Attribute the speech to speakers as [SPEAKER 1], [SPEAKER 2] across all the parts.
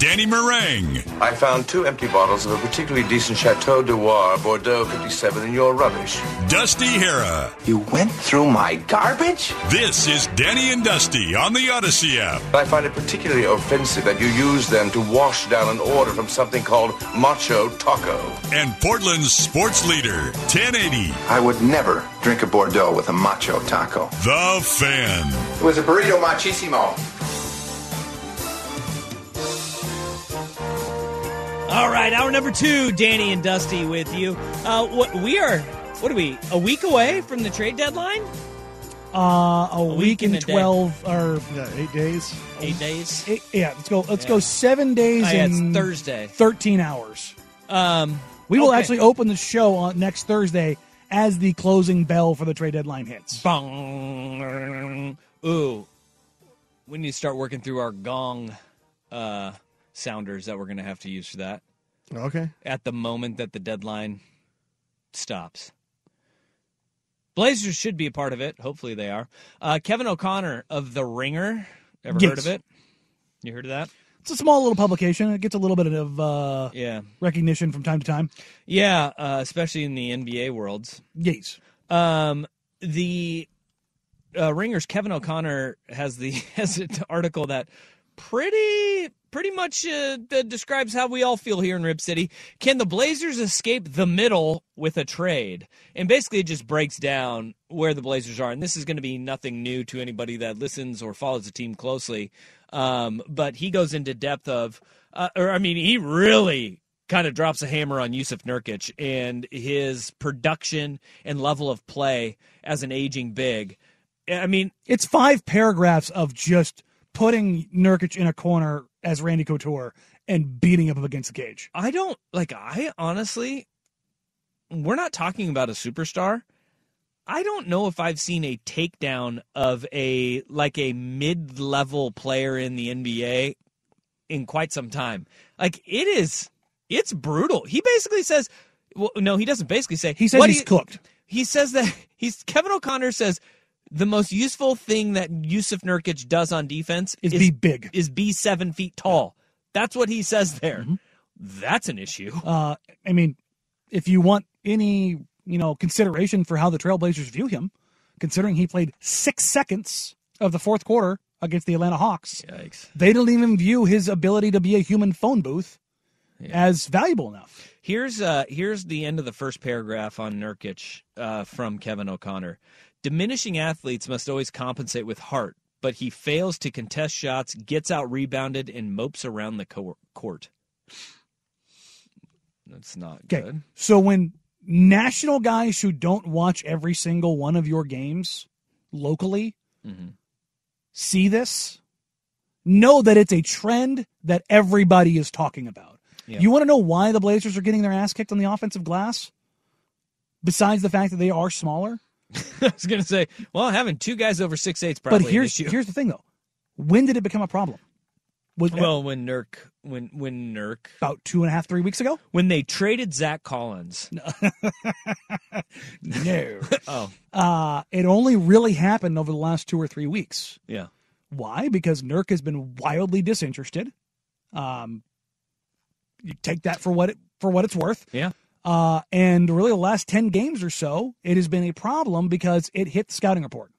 [SPEAKER 1] Danny Marang.
[SPEAKER 2] I found two empty bottles of a particularly decent Chateau de Loire Bordeaux 57 in your rubbish.
[SPEAKER 1] Dusty Harah.
[SPEAKER 2] You went through my garbage?
[SPEAKER 1] This is Danny and Dusty on the Audacy app.
[SPEAKER 2] I find it particularly offensive that you use them to wash down an order from something called Macho Taco.
[SPEAKER 1] And Portland's sports leader, 1080.
[SPEAKER 3] I would never drink a Bordeaux with a macho taco.
[SPEAKER 1] The Fan.
[SPEAKER 3] It was a burrito machissimo.
[SPEAKER 4] All right, hour number two, Danny and Dusty with you. Uh, what we are, what are we? A week away from the trade deadline?
[SPEAKER 5] Uh, a,
[SPEAKER 4] week
[SPEAKER 5] week,
[SPEAKER 4] and
[SPEAKER 5] and
[SPEAKER 4] a day.
[SPEAKER 5] twelve or
[SPEAKER 6] Yeah, eight days.
[SPEAKER 4] Eight days.
[SPEAKER 5] eight, yeah. Let's go. Let's
[SPEAKER 4] Yeah.
[SPEAKER 5] go seven days
[SPEAKER 4] Oh, yeah, it's
[SPEAKER 5] and
[SPEAKER 4] Thursday.
[SPEAKER 5] thirteen hours.
[SPEAKER 4] Um,
[SPEAKER 5] We will
[SPEAKER 4] okay.
[SPEAKER 5] actually open the show on next Thursday as the closing bell for the trade deadline hits.
[SPEAKER 4] Bong. Ooh, we need to start working through our gong uh, sounders that we're going to have to use for that
[SPEAKER 6] Okay.
[SPEAKER 4] at the moment that the deadline stops. Blazers should be a part of it. Hopefully they are. Uh, Kevin O'Connor of The Ringer. Ever
[SPEAKER 5] Yes.
[SPEAKER 4] heard of it? You heard of that?
[SPEAKER 5] It's a small little publication. It gets a little bit of uh,
[SPEAKER 4] Yeah.
[SPEAKER 5] recognition from time to time.
[SPEAKER 4] Yeah, uh, especially in the NBA worlds.
[SPEAKER 5] Yes.
[SPEAKER 4] Um, the uh, Ringer's Kevin O'Connor has the has an article that pretty pretty much uh, describes how we all feel here in Rip City. Can the Blazers escape the middle with a trade? And basically, it just breaks down where the Blazers are. And this is going to be nothing new to anybody that listens or follows the team closely. Um, but he goes into depth of, uh, or I mean, he really kind of drops a hammer on Jusuf Nurkic and his production and level of play as an aging big. I mean,
[SPEAKER 5] It's five paragraphs of just putting Nurkic in a corner as Randy Couture and beating him up against the cage.
[SPEAKER 4] I don't like. I honestly, we're not talking about a superstar. I don't know if I've seen a takedown of a like a mid-level player in the NBA in quite some time. Like it is, it's brutal. He basically says, well, no, he doesn't basically say.
[SPEAKER 5] He says he's
[SPEAKER 4] you-
[SPEAKER 5] cooked.
[SPEAKER 4] He says that he's Kevin O'Connor says the most useful thing that Jusuf Nurkic does on defense
[SPEAKER 5] Is be big.
[SPEAKER 4] is be seven feet tall. That's what he says there.
[SPEAKER 5] Mm-hmm.
[SPEAKER 4] That's an issue.
[SPEAKER 5] Uh, I mean, if you want any, you know, consideration for how the Trailblazers view him, considering he played six seconds of the fourth quarter against the Atlanta Hawks,
[SPEAKER 4] Yikes.
[SPEAKER 5] they don't even view his ability to be a human phone booth as valuable enough.
[SPEAKER 4] Here's uh here's the end of the first paragraph on Nurkic uh, from Kevin O'Connor. Diminishing athletes must always compensate with heart, but he fails to contest shots, gets out rebounded, and mopes around the co- court. That's not
[SPEAKER 5] Okay.
[SPEAKER 4] good.
[SPEAKER 5] So when national guys who don't watch every single one of your games locally
[SPEAKER 4] Mhm.
[SPEAKER 5] see this, know that it's a trend that everybody is talking about.
[SPEAKER 4] Yeah.
[SPEAKER 5] You want to know why the Blazers are getting their ass kicked on the offensive glass? Besides the fact that they are smaller?
[SPEAKER 4] I was gonna say, well, having two guys over six eight's probably
[SPEAKER 5] but here's here's the thing though. When did it become a problem? Was
[SPEAKER 4] well, when Nurk, when when Nurk,
[SPEAKER 5] about two and a half, three weeks ago?
[SPEAKER 4] when they traded Zach Collins.
[SPEAKER 5] No.
[SPEAKER 4] Oh,
[SPEAKER 5] uh, it only really happened over the last two or three weeks.
[SPEAKER 4] yeah.
[SPEAKER 5] Why? Because Nurk has been wildly disinterested. Um, you take that for what it for what it's worth.
[SPEAKER 4] Yeah.
[SPEAKER 5] Uh, and really, the last ten games or so, it has been a problem because it hit the scouting report.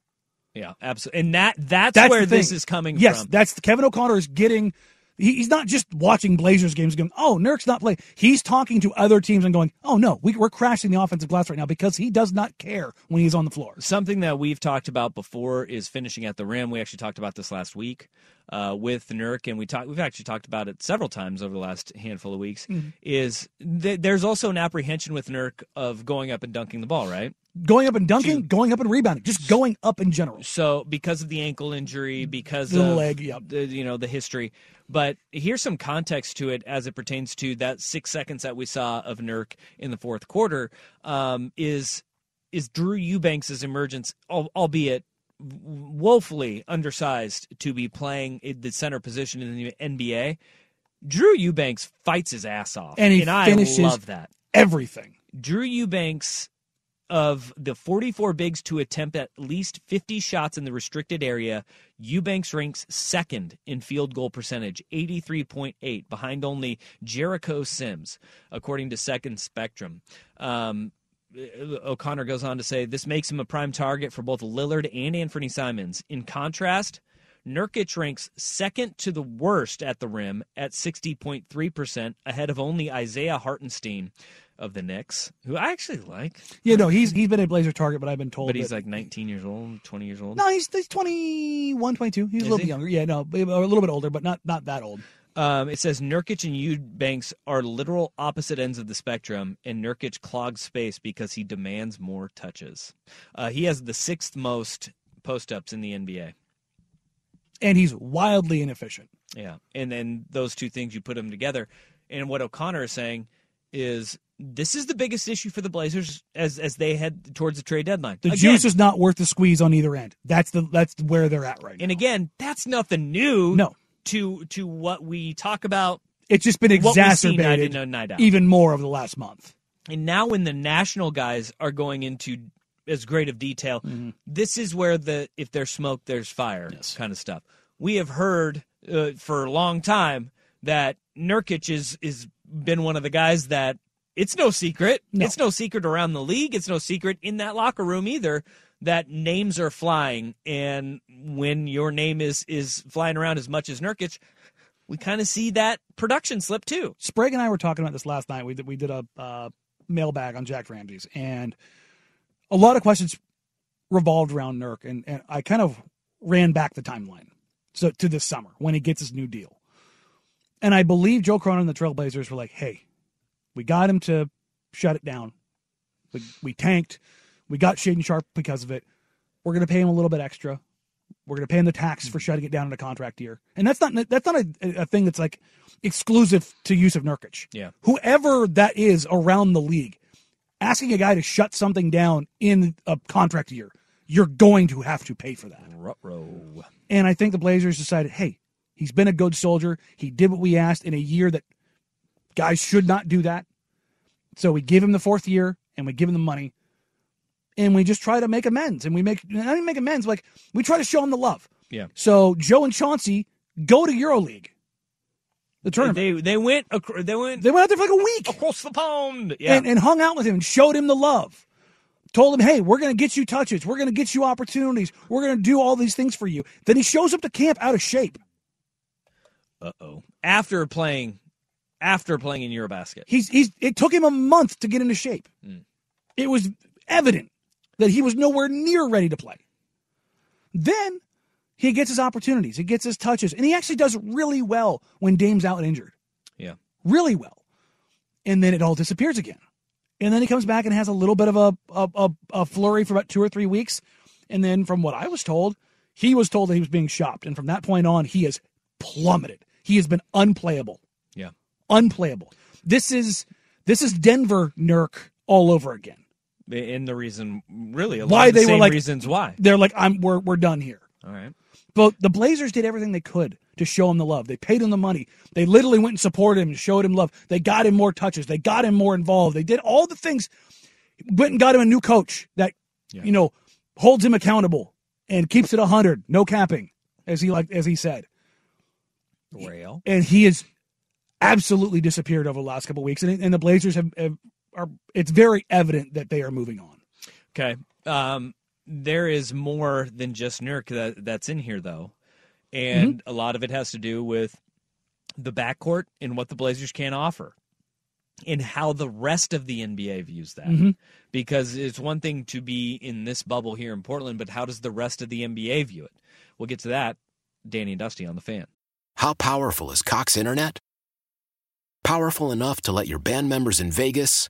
[SPEAKER 4] Yeah, absolutely. And that that's,
[SPEAKER 5] That's
[SPEAKER 4] where
[SPEAKER 5] the
[SPEAKER 4] this is coming
[SPEAKER 5] yes,
[SPEAKER 4] from.
[SPEAKER 5] that's Kevin O'Connor is getting. He, he's not just watching Blazers games going, "Oh, Nurk's not playing." He's talking to other teams and going, "Oh no, we, we're crashing the offensive glass right now because he does not care when he's on the floor."
[SPEAKER 4] Something that we've talked about before is finishing at the rim. We actually talked about this last week uh, with Nurk, and we talked. We've actually talked about it several times over the last handful of weeks.
[SPEAKER 5] Mm-hmm.
[SPEAKER 4] Is th- there's also an apprehension with Nurk of going up and dunking the ball, right?
[SPEAKER 5] Going up and dunking, going up and rebounding, just going up in general.
[SPEAKER 4] So because of the ankle injury, because
[SPEAKER 5] The
[SPEAKER 4] of
[SPEAKER 5] leg, yep.
[SPEAKER 4] the, you know the history. But here's some context to it as it pertains to that six seconds that we saw of Nurk in the fourth quarter. Um, is is Drew Eubanks' emergence, albeit woefully undersized to be playing the center position in the NBA. Drew Eubanks fights his ass off,
[SPEAKER 5] And he
[SPEAKER 4] I
[SPEAKER 5] finishes
[SPEAKER 4] love that.
[SPEAKER 5] Everything.
[SPEAKER 4] Drew Eubanks of the 44 bigs to attempt at least 50 shots in the restricted area, Eubanks ranks second in field goal percentage, 83.8, behind only Jericho Sims, according to Second Spectrum. Um, Uh, O'Connor goes on to say this makes him a prime target for both Lillard and Anthony Simons. In contrast, Nurkic ranks second to the worst at the rim at 60.3%, ahead of only Isaiah Hartenstein of the Knicks, who I actually like.
[SPEAKER 5] Yeah, no, he's he's been a Blazer target, but I've been told.
[SPEAKER 4] But he's like 19 years old, 20 years old.
[SPEAKER 5] no, he's he's 21, 22. He's
[SPEAKER 4] Is
[SPEAKER 5] a little
[SPEAKER 4] he?
[SPEAKER 5] bit younger. Yeah, no, a little bit older, but not not that old.
[SPEAKER 4] Um, it says Nurkic and Eubanks are literal opposite ends of the spectrum, and Nurkic clogs space because he demands more touches. Uh, he has the sixth most post ups in the NBA.
[SPEAKER 5] And he's wildly inefficient.
[SPEAKER 4] Yeah, and then those two things you put them together, and what O'Connor is saying is this is the biggest issue for the Blazers as as they head towards the trade deadline.
[SPEAKER 5] The
[SPEAKER 4] Again,
[SPEAKER 5] juice is not worth the squeeze on either end. That's the that's where they're at right now.
[SPEAKER 4] and again, that's nothing new.
[SPEAKER 5] No.
[SPEAKER 4] To to what we talk about
[SPEAKER 5] It's just been exacerbated
[SPEAKER 4] in and night
[SPEAKER 5] even more over the last month.
[SPEAKER 4] And now, when the national guys are going into as great of detail, this is where the if there's smoke, there's fire kind of stuff. We have heard uh, for a long time that Nurkic is is been one of the guys that it's no secret.
[SPEAKER 5] No.
[SPEAKER 4] It's no secret around the league. It's no secret in that locker room either that names are flying. And when your name is is flying around as much as Nurkic, we kind of see that production slip too.
[SPEAKER 5] Sprague and I were talking about this last night. We did, we did a uh, mailbag on Jack Ramsay's, and a lot of questions revolved around Nurk, and, and I kind of ran back the timeline so to this summer when he gets his new deal. And I believe Joe Cronin and the Trailblazers were like, "Hey, we got him to shut it down. We we tanked. We got Shaedon Sharpe because of it. We're going to pay him a little bit extra. We're going to pay him the tax for shutting it down in a contract year. And that's not that's not a, a thing that's like exclusive to Jusuf Nurkic.
[SPEAKER 4] Yeah.
[SPEAKER 5] Whoever that is around the league, asking a guy to shut something down in a contract year, you're going to have to pay for that.
[SPEAKER 4] Ruh-roh.
[SPEAKER 5] And I think the Blazers decided, hey, he's been a good soldier. He did what we asked in a year that guys should not do that. So we give him the fourth year and we give him the money. And we just try to make amends. And we make not even make amends, like we try to show him the love.
[SPEAKER 4] Yeah.
[SPEAKER 5] So Joe and Chauncey go to EuroLeague. The tournament.
[SPEAKER 4] They they went they went
[SPEAKER 5] They went out there for like a week
[SPEAKER 4] across the pond. Yeah.
[SPEAKER 5] and, and hung out with him and showed him the love. Told him, hey, we're going to get you touches. We're going to get you opportunities. We're going to do all these things for you. Then he shows up to camp out of shape.
[SPEAKER 4] uh oh. After playing, after playing in Eurobasket.
[SPEAKER 5] He's he's. It took him a month to get into shape. It was evident that he was nowhere near ready to play. Then he gets his opportunities. He gets his touches, and he actually does really well when Dame's out and injured.
[SPEAKER 4] Yeah.
[SPEAKER 5] really well. And then it all disappears again. And then he comes back and has a little bit of a, a, a, flurry for about two or three weeks. And then, from what I was told, he was told that he was being shopped. And from that point on, he has plummeted. He has been unplayable.
[SPEAKER 4] Yeah.
[SPEAKER 5] Unplayable. This is this is Denver Nurk all over again.
[SPEAKER 4] And the reason, really, a lot
[SPEAKER 5] Why
[SPEAKER 4] of the
[SPEAKER 5] they were like-
[SPEAKER 4] reasons why.
[SPEAKER 5] They're like, I'm we're we're done here.
[SPEAKER 4] All right.
[SPEAKER 5] But the Blazers did everything they could to show him the love. They paid him the money. They literally went and supported him and showed him love. They got him more touches. They got him more involved. They did all the things. Went and got him a new coach that, you know, holds him accountable and keeps it hundred, no capping, as he like as he said.
[SPEAKER 4] Rail.
[SPEAKER 5] And he has absolutely disappeared over the last couple of weeks. And, and the Blazers have, have are. It's very evident that they are moving on.
[SPEAKER 4] Okay. Um, there is more than just Nurk that, that's in here, though. And
[SPEAKER 5] Mm-hmm.
[SPEAKER 4] a lot of it has to do with the backcourt and what the Blazers can offer and how the rest of the NBA views that.
[SPEAKER 5] Mm-hmm.
[SPEAKER 4] Because it's one thing to be in this bubble here in Portland, but how does the rest of the NBA view it? We'll get to that. Danny and Dusty on the fan.
[SPEAKER 7] How powerful is Cox Internet? Powerful enough to let your band members in Vegas,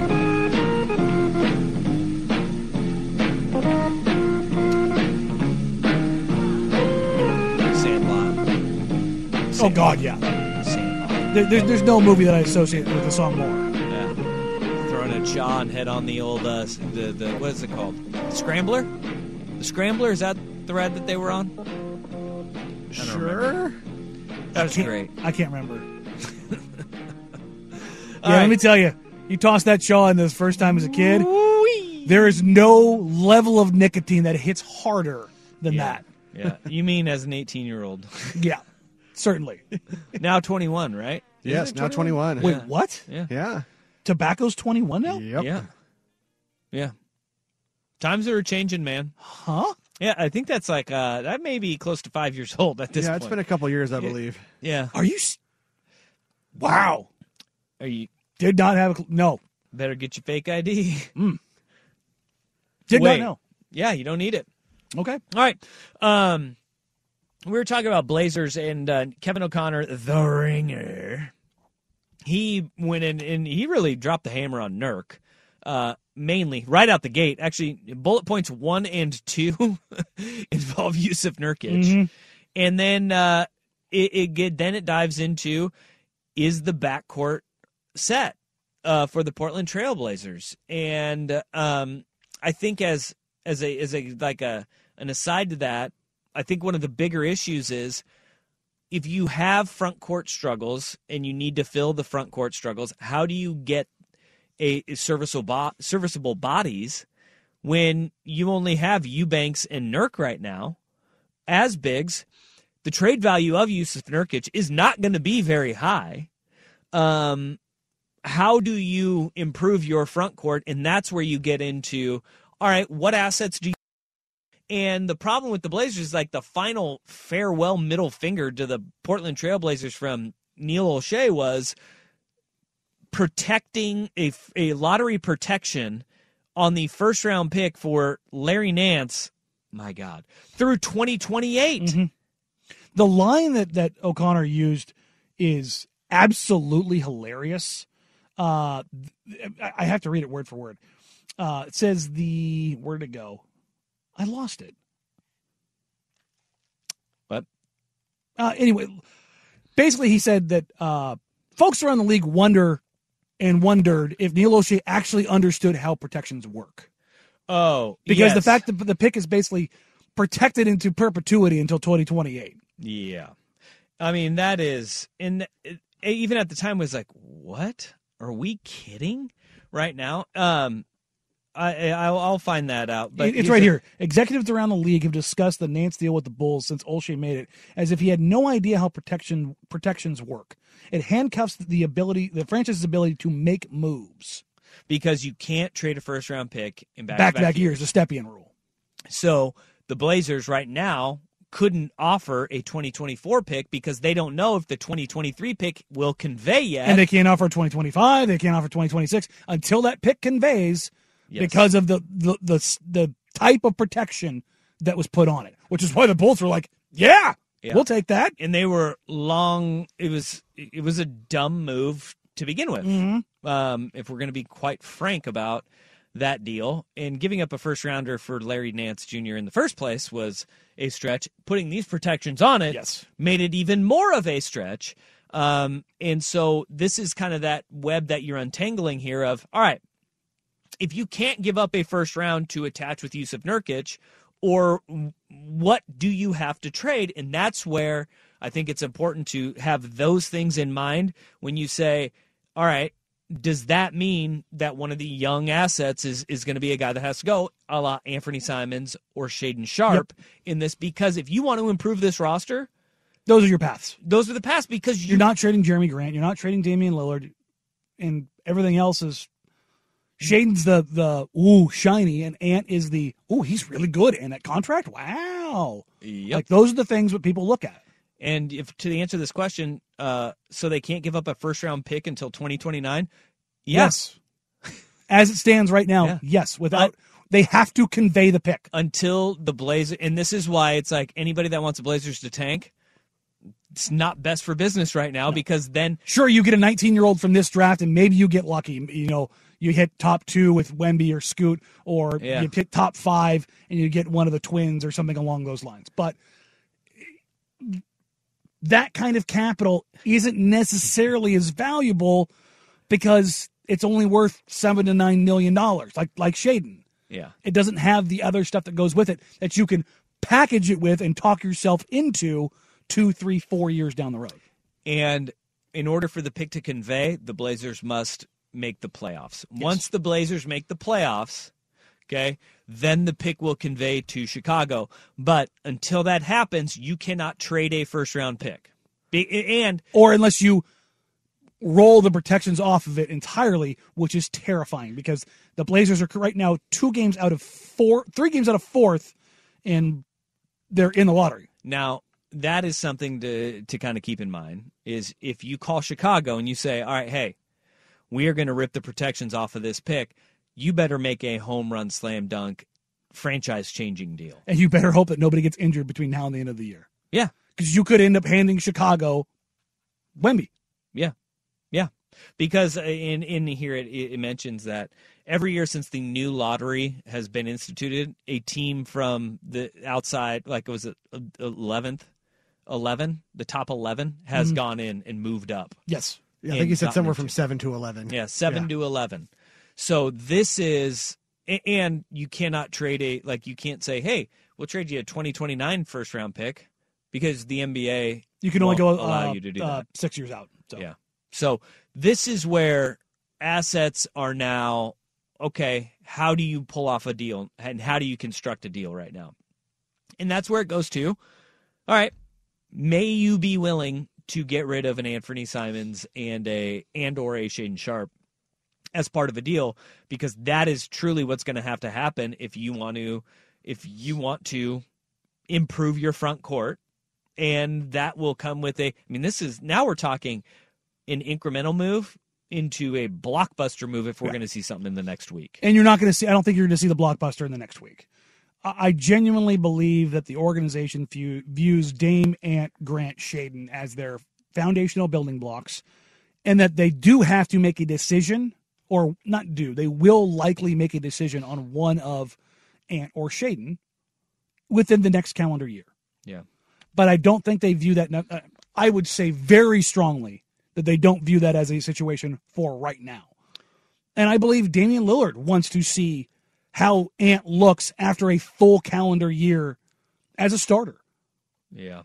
[SPEAKER 5] Oh God, yeah.
[SPEAKER 4] Sandlot.
[SPEAKER 5] There, there's there's no movie that I associate with the song more.
[SPEAKER 4] Yeah. Throwing a and head on the old, uh, the, the, what is it called? Scrambler? The Scrambler? Is that the ride that they were on? Sure. don't. That was
[SPEAKER 5] I can't-
[SPEAKER 4] great.
[SPEAKER 5] I can't remember. Yeah,
[SPEAKER 4] right.
[SPEAKER 5] let me tell you, you toss that Shaw in this first time as a kid. There is no level of nicotine that hits harder than
[SPEAKER 4] Yeah. Yeah. You mean as an 18 year old?
[SPEAKER 5] Yeah, certainly.
[SPEAKER 4] now 21, right?
[SPEAKER 8] Yes, now 21.
[SPEAKER 5] Wait,
[SPEAKER 4] Yeah.
[SPEAKER 5] what?
[SPEAKER 4] Yeah.
[SPEAKER 8] Yeah.
[SPEAKER 5] Tobacco's 21 now?
[SPEAKER 8] Yep.
[SPEAKER 4] Yeah. Yeah. Times are changing, man.
[SPEAKER 5] Huh?
[SPEAKER 4] Yeah, I think that's like uh that may be close to five years old at this
[SPEAKER 8] yeah,
[SPEAKER 4] point.
[SPEAKER 8] it's been a couple years, I believe.
[SPEAKER 4] yeah.
[SPEAKER 5] Are you? s- Wow.
[SPEAKER 4] Are you
[SPEAKER 5] Did not have a cl- no.
[SPEAKER 4] better get your fake ID?
[SPEAKER 5] Did
[SPEAKER 4] Wait.
[SPEAKER 5] not know.
[SPEAKER 4] Yeah, you don't need it.
[SPEAKER 5] Okay.
[SPEAKER 4] All right. Um, we were talking about Blazers and uh, Kevin O'Connor, the ringer. He went in and he really dropped the hammer on Nurk, uh, mainly right out the gate. Actually, bullet points one and two involve Jusuf Nurkic,
[SPEAKER 5] Mhm.
[SPEAKER 4] and then uh, it, it get then it dives into is the backcourt set uh, for the Portland Trailblazers, and um, I think as as a as a like a an aside to that, I think one of the bigger issues is if you have front court struggles and you need to fill the front court struggles, how do you get a serviceable serviceable bodies when you only have Eubanks and Nurk right now as bigs? The trade value of Jusuf Nurkic is not going to be very high. Um, how do you improve your front court? And that's where you get into all right, what assets do you and the problem with the Blazers is like the final farewell middle finger to the Portland Trailblazers from Neil Olshey was protecting a, a lottery protection on the first round pick for Larry Nance. My God, through 2028.
[SPEAKER 5] The line that that O'Connor used is absolutely hilarious. Uh, I have to read it word for word. Uh, it says the where did it go? I lost it.
[SPEAKER 4] But
[SPEAKER 5] Uh, anyway, basically, he said that uh, folks around the league wonder and wondered if Neil Olshey actually understood how protections work.
[SPEAKER 4] Oh,
[SPEAKER 5] because the fact that the pick is basically protected into perpetuity until 2028.
[SPEAKER 4] Yeah. I mean, that is, and it- even at the time was like, what? Are we kidding right now? Um, I, I I'll, I'll find that out. But
[SPEAKER 5] it's right here. Executives around the league have discussed the Nance deal with the Bulls since Olshey made it, as if he had no idea how protection protections work. It handcuffs the ability, the franchise's ability to make moves.
[SPEAKER 4] because you can't trade a first round pick in back
[SPEAKER 5] Back back years, the Stepien rule.
[SPEAKER 4] So the Blazers right now couldn't offer a 2024 pick because they don't know if the 2023 pick will convey yet.
[SPEAKER 5] And they can't offer 2025. They can't offer 2026 until that pick conveys
[SPEAKER 4] Yes.
[SPEAKER 5] because of the, the the the type of protection that was put on it. Which is why the Bulls were like, "Yeah,
[SPEAKER 4] Yeah.
[SPEAKER 5] we'll take that."
[SPEAKER 4] and they were long. It was it was a dumb move to begin with.
[SPEAKER 5] Mhm.
[SPEAKER 4] Um, if we're going to be quite frank about that deal, and giving up a first rounder for Larry Nance Jr. in the first place was a stretch. Putting these protections on it
[SPEAKER 5] Yes.
[SPEAKER 4] made it even more of a stretch. Um, and so this is kind of that web that you're untangling here. Of all right, if you can't give up a first round to attach with Jusuf Nurkic, or what do you have to trade? And that's where I think it's important to have those things in mind when you say, all right, does that mean that one of the young assets is, is going to be a guy that has to go, a la Anthony Simons or Shaedon Sharpe in this? Because if you want to improve this roster,
[SPEAKER 5] Those are your paths.
[SPEAKER 4] those are the paths because you
[SPEAKER 5] You're not trading Jerami Grant. You're not trading Damian Lillard, and everything else is. Shaedon's the the ooh shiny, and Ant is the ooh he's really good, and that contract, wow.
[SPEAKER 4] Yep.
[SPEAKER 5] Like those are the things that people look at.
[SPEAKER 4] And if to answer this question, uh, so they can't give up a first round pick until 2029?
[SPEAKER 5] Yes. As it stands right now,
[SPEAKER 4] Yeah.
[SPEAKER 5] yes. Without they have to convey the pick.
[SPEAKER 4] Until the Blazers, and this is why it's like anybody that wants the Blazers to tank, it's not best for business right now because then
[SPEAKER 5] Sure, you get a 19 year old from this draft, and maybe you get lucky. You know, you hit top two with Wemby or Scoot, or
[SPEAKER 4] Yeah.
[SPEAKER 5] you hit top five and you get one of the twins or something along those lines. But that kind of capital isn't necessarily as valuable because it's only worth seven to nine million dollars, like like Shaedon.
[SPEAKER 4] yeah.
[SPEAKER 5] It doesn't have the other stuff that goes with it that you can package it with and talk yourself into two, three, four years down the road.
[SPEAKER 4] And in order for the pick to convey, the Blazers must make the playoffs. Once the Blazers make the playoffs, okay, then the pick will convey to Chicago. But until that happens, you cannot trade a first round pick. Be- And
[SPEAKER 5] or unless you roll the protections off of it entirely, which is terrifying because the Blazers are right now two games out of four, three games out of fourth, and they're in the lottery.
[SPEAKER 4] Now, that is something to to kind of keep in mind is if you call Chicago and you say, "All right, hey, we are going to rip the protections off of this pick," you better make a home run slam dunk franchise changing deal.
[SPEAKER 5] And you better hope that nobody gets injured between now and the end of the year
[SPEAKER 4] Yeah.
[SPEAKER 5] because you could end up handing Chicago Wemby.
[SPEAKER 4] Yeah, yeah. Because uh, in in here it, it mentions that every year since the new lottery has been instituted, a team from the outside, like it was eleventh, eleven, the top eleven, has
[SPEAKER 5] Mhm.
[SPEAKER 4] gone in and moved up.
[SPEAKER 5] Yes.
[SPEAKER 8] Yeah, I think he said somewhere from seven to eleven.
[SPEAKER 4] Yeah, seven
[SPEAKER 8] Yeah.
[SPEAKER 4] to eleven. So this is, and you cannot trade a like you can't say, hey, we'll trade you a 2029 first round pick because the NBA
[SPEAKER 5] You can only go
[SPEAKER 4] allow
[SPEAKER 5] uh,
[SPEAKER 4] you to do
[SPEAKER 5] uh,
[SPEAKER 4] that.
[SPEAKER 5] six years out. So.
[SPEAKER 4] Yeah. So this is where assets are now okay, how do you pull off a deal and how do you construct a deal right now? And that's where it goes to. All right, may you be willing to get rid of an Anthony Simons and a and or a Shaedon Sharpe as part of a deal because that is truly what's going to have to happen if you want to if you want to improve your front court and that will come with a I mean this is now we're talking an incremental move into a blockbuster move if we're going to see something in the next week.
[SPEAKER 5] And you're not going to see. I don't think you're going to see the blockbuster in the next week. I genuinely believe that the organization view, views Dame, Ant, Grant, Shaedon as their foundational building blocks, and that they do have to make a decision, or not do, they will likely make a decision on one of Ant or Shaedon within the next calendar year.
[SPEAKER 4] Yeah.
[SPEAKER 5] But I don't think they view that. uh, I would say very strongly that they don't view that as a situation for right now. And I believe Damian Lillard wants to see how Ant looks after a full calendar year as a starter
[SPEAKER 4] Yeah.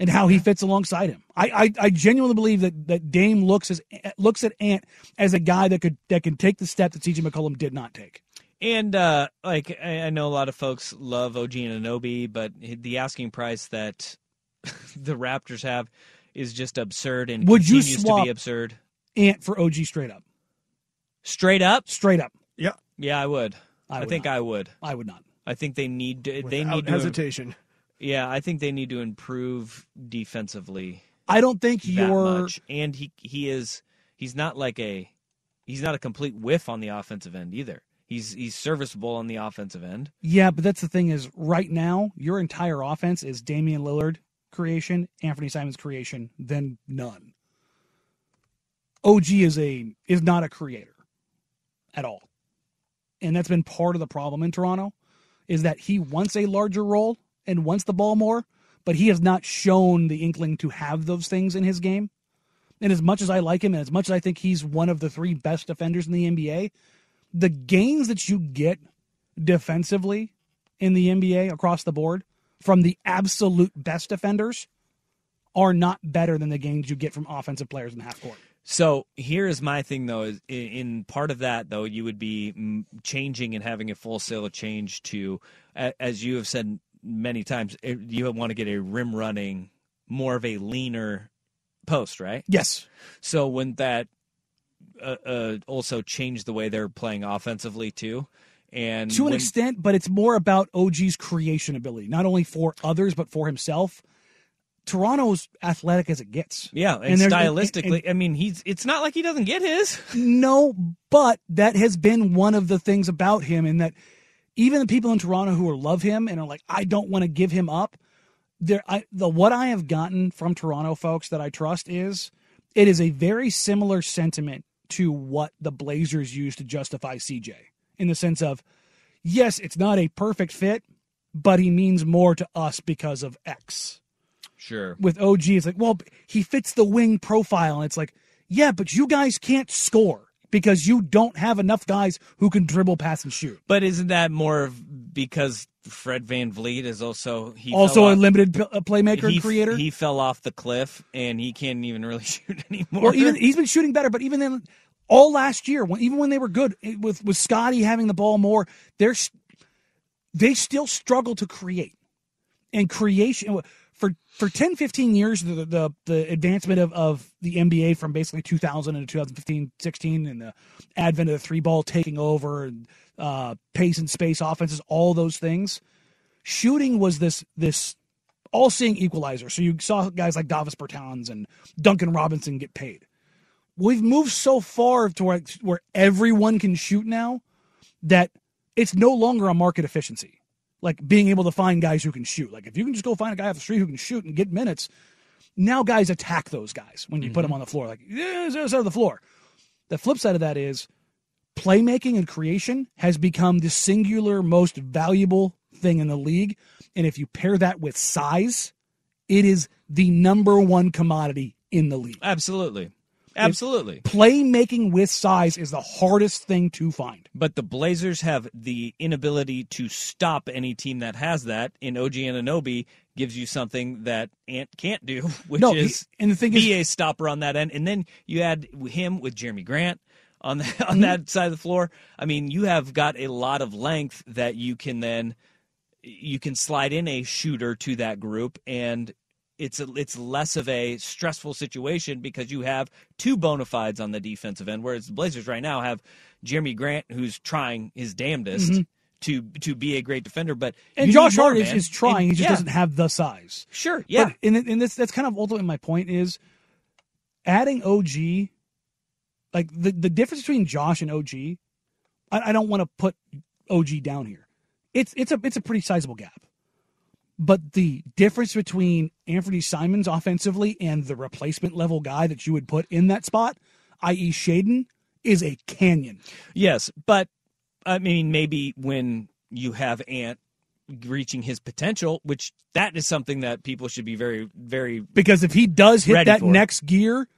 [SPEAKER 5] and how he fits alongside him. I, I, I genuinely believe that, that Dame looks as looks at Ant as a guy that could that can take the step that CJ McCollum did not take.
[SPEAKER 4] And uh, like I I know a lot of folks love OG Anunoby, but the asking price that the Raptors have is just absurd and
[SPEAKER 5] Would you
[SPEAKER 4] continues to
[SPEAKER 5] swap-
[SPEAKER 4] be absurd.
[SPEAKER 5] Ant for OG straight up.
[SPEAKER 4] Straight up?
[SPEAKER 5] Straight up.
[SPEAKER 8] Yeah.
[SPEAKER 4] Yeah, I would.
[SPEAKER 5] I
[SPEAKER 4] I, think
[SPEAKER 5] not.
[SPEAKER 4] I would.
[SPEAKER 5] I would not.
[SPEAKER 4] I think they need to, they need to
[SPEAKER 8] hesitation.
[SPEAKER 4] Yeah, I think they need to improve defensively.
[SPEAKER 5] I don't think you're
[SPEAKER 4] much. And he he is he's not like a he's not a complete whiff on the offensive end either. He's he's serviceable on the offensive end.
[SPEAKER 5] Yeah, but that's the thing is right now your entire offense is Damian Lillard creation, Anthony Simons creation, then none. OG is a is not a creator at all. And that's been part of the problem in Toronto is that he wants a larger role and wants the ball more, but he has not shown the inkling to have those things in his game. And as much as I like him and as much as I think he's one of the three best defenders in the NBA, the gains that you get defensively in the NBA across the board from the absolute best defenders are not better than the gains you get from offensive players in the half court.
[SPEAKER 4] So here is my thing, though. Is in, part of that, though, you would be mm, changing and having a full sail change to, as you have said many times, eh, you want to get a rim running, more of a leaner post, right?
[SPEAKER 5] Yes.
[SPEAKER 4] So wouldn't that uh, uh, also change the way they're playing offensively too? And
[SPEAKER 5] to an
[SPEAKER 4] when-
[SPEAKER 5] extent, but it's more about OG's creation ability, not only for others but for himself. Toronto's athletic as it gets.
[SPEAKER 4] yeah, and,
[SPEAKER 5] they're-
[SPEAKER 4] stylistically, I mean, he's. It's not like he doesn't get his.
[SPEAKER 5] No, but that has been one of the things about him, in that even the people in Toronto who are love him and are like, I don't want to give him up. There, I the what I have gotten from Toronto folks that I trust is it is a very similar sentiment to what the Blazers use to justify CJ in the sense of, yes, it's not a perfect fit, but he means more to us because of X
[SPEAKER 4] Sure.
[SPEAKER 5] with OG, it's like, well, he fits the wing profile. And it's like, yeah, but you guys can't score because you don't have enough guys who can dribble, pass, and shoot.
[SPEAKER 4] But isn't that more because Fred VanVleet is also he
[SPEAKER 5] also a
[SPEAKER 4] off-
[SPEAKER 5] limited playmaker
[SPEAKER 4] he,
[SPEAKER 5] and creator.
[SPEAKER 4] He fell off the cliff and he can't even really shoot anymore.
[SPEAKER 5] well, even he's been shooting better, but even then, all last year, when, even when they were good, with with Scotty having the ball more, they're they still struggle to create and creation for for 10 15 years the the, the advancement of, of the NBA from basically 2000 into 2015 16 and the advent of the three ball taking over and uh, pace and space offenses all those things shooting was this this all seeing equalizer so you saw guys like Davis Bertans and Duncan Robinson get paid we've moved so far to where, where everyone can shoot now that it's no longer a market efficiency. Like being able to find guys who can shoot. Like if you can just go find a guy off the street who can shoot and get minutes, now guys attack those guys when you put mm-hmm. them on the floor. Like, yeah, zero side of the floor. The flip side of that is playmaking and creation has become the singular most valuable thing in the league. And if you pair that with size, it is the number one commodity in the league.
[SPEAKER 4] Absolutely. Absolutely.
[SPEAKER 5] Playmaking with size is the hardest thing to find.
[SPEAKER 4] But the Blazers have the inability to stop any team that has that. In OG Anunoby gives you something that Ant can't do, which
[SPEAKER 5] No, he-
[SPEAKER 4] is
[SPEAKER 5] and the thing
[SPEAKER 4] be
[SPEAKER 5] is-
[SPEAKER 4] a stopper on that end. And then you add him with Jerami Grant on the, on
[SPEAKER 5] Mm-hmm.
[SPEAKER 4] that side of the floor. I mean, you have got a lot of length that you can then you can slide in a shooter to that group and it's a, it's less of a stressful situation because you have two bona fides on the defensive end, whereas the Blazers right now have Jerami Grant, who's trying his damnedest
[SPEAKER 5] Mhm.
[SPEAKER 4] to to be a great defender, but
[SPEAKER 5] And Josh Hart is, is trying.
[SPEAKER 4] And-
[SPEAKER 5] he just
[SPEAKER 4] yeah,
[SPEAKER 5] doesn't have the size.
[SPEAKER 4] Sure, yeah.
[SPEAKER 5] But, and, and this, that's kind of ultimately my point is adding OG, like the, the difference between Josh and OG, I, I don't want to put OG down here. It's it's a it's a pretty sizable gap. But the difference between Anthony Simons offensively and the replacement level guy that you would put in that spot, i.e., Shaedon, is a canyon.
[SPEAKER 4] Yes, but I mean, maybe when you have Ant reaching his potential, which that is something that people should be very, very
[SPEAKER 5] Because if he does hit that
[SPEAKER 4] for
[SPEAKER 5] next gear,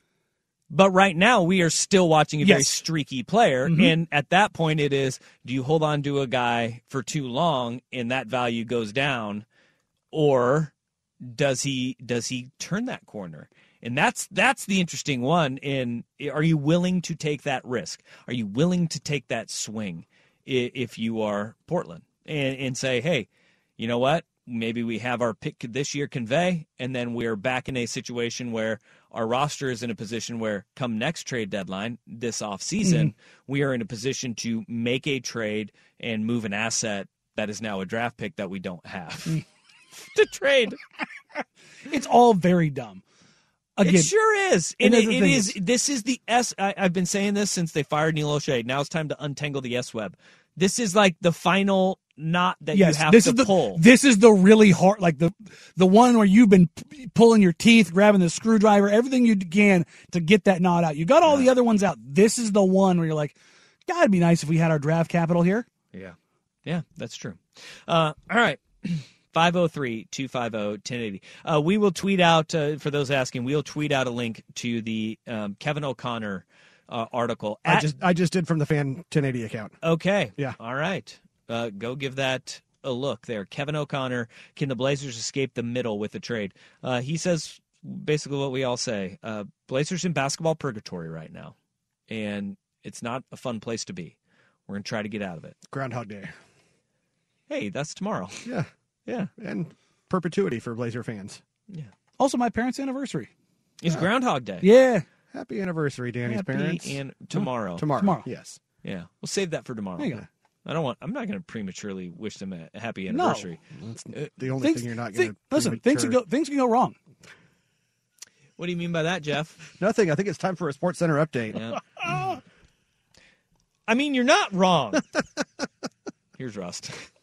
[SPEAKER 4] But right now, we are still watching a very streaky player.
[SPEAKER 5] Mhm.
[SPEAKER 4] And at that point, it is do you hold on to a guy for too long and that value goes down? Or does he does he turn that corner? And that's that's the interesting one. In are you willing to take that risk? Are you willing to take that swing if you are Portland and, and say, hey, you know what? Maybe we have our pick this year convey, and then we're back in a situation where our roster is in a position where come next trade deadline this off season, mm-hmm. we are in a position to make a trade and move an asset that is now a draft pick that we don't have mm. to trade.
[SPEAKER 5] it's all very dumb. Again,
[SPEAKER 4] it sure is. it, it is.
[SPEAKER 5] is-
[SPEAKER 4] This is the S. I, I've been saying this since they fired Neil Olshey. Now it's time to untangle the S web. This is like the final knot that
[SPEAKER 5] yes,
[SPEAKER 4] you have
[SPEAKER 5] this
[SPEAKER 4] to
[SPEAKER 5] is the
[SPEAKER 4] pull.
[SPEAKER 5] this is the really hard, like the the one where you've been p- pulling your teeth, grabbing the screwdriver, everything you can to get that knot out. You got all the other ones out. This is the one where you're like, God, it'd be nice if we had our draft capital here.
[SPEAKER 4] Yeah. Yeah, that's true. Uh, all right. 503 250 1080. Uh, we will tweet out, uh, for those asking, we'll tweet out a link to the um, Kevin O'Connor uh, article.
[SPEAKER 8] I just I just did from the fan 1080 account.
[SPEAKER 4] Okay.
[SPEAKER 8] Yeah.
[SPEAKER 4] All right. Uh, go give that a look there. Kevin O'Connor, can the Blazers escape the middle with the trade? Uh, he says basically what we all say. Uh, Blazers in basketball purgatory right now, and it's not a fun place to be. We're going to try to get out of it.
[SPEAKER 8] Groundhog Day.
[SPEAKER 4] Hey, that's tomorrow.
[SPEAKER 8] Yeah.
[SPEAKER 4] Yeah.
[SPEAKER 8] And perpetuity for Blazer fans.
[SPEAKER 4] Yeah.
[SPEAKER 5] Also, my parents' anniversary.
[SPEAKER 4] It's Groundhog Day.
[SPEAKER 5] Yeah.
[SPEAKER 8] Happy anniversary, Danny's
[SPEAKER 4] Happy
[SPEAKER 8] parents.
[SPEAKER 4] and tomorrow.
[SPEAKER 8] Tomorrow.
[SPEAKER 5] Tomorrow.
[SPEAKER 8] Yes.
[SPEAKER 4] Yeah. We'll save that for tomorrow.
[SPEAKER 5] There you go.
[SPEAKER 4] I don't want. I'm not going to prematurely wish them a happy
[SPEAKER 5] No.
[SPEAKER 4] anniversary.
[SPEAKER 8] That's
[SPEAKER 4] Uh,
[SPEAKER 8] the only
[SPEAKER 5] Things-
[SPEAKER 8] thing you're not
[SPEAKER 5] thi-
[SPEAKER 8] going to
[SPEAKER 5] listen. Things can go. Things can go wrong.
[SPEAKER 4] What do you mean by that, Jeff?
[SPEAKER 8] Nothing. I think it's time for a Sports Center update.
[SPEAKER 4] Yeah. I mean, you're not wrong. Here's Rust.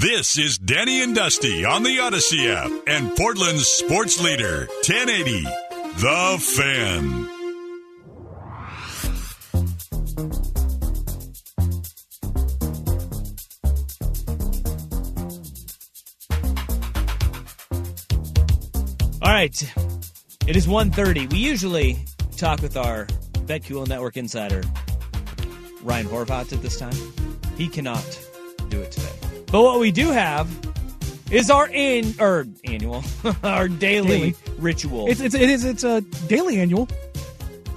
[SPEAKER 1] This is Danny and Dusty on the Audacy app and Portland's sports leader, 1080, The Fan.
[SPEAKER 4] All right. It is 1.30. We usually talk with our BetQL Network insider, Ryan Horvat, at this time. He cannot. But what we do have is our in or annual, our daily,
[SPEAKER 5] Daily.
[SPEAKER 4] ritual.
[SPEAKER 5] It's, it's it is it's a daily annual,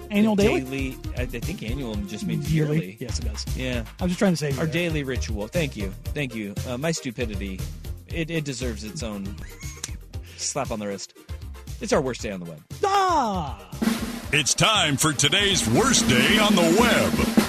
[SPEAKER 5] annual daily.
[SPEAKER 4] daily. I I think annual just means
[SPEAKER 5] Yearly.
[SPEAKER 4] yearly.
[SPEAKER 5] Yes, it does.
[SPEAKER 4] Yeah.
[SPEAKER 5] I'm just trying to say
[SPEAKER 4] Our
[SPEAKER 5] that.
[SPEAKER 4] daily ritual. Thank you. Thank you. Uh, my stupidity, it, it deserves its own slap on the wrist. It's our worst day on the web.
[SPEAKER 5] Ah!
[SPEAKER 1] It's time for today's worst day on the web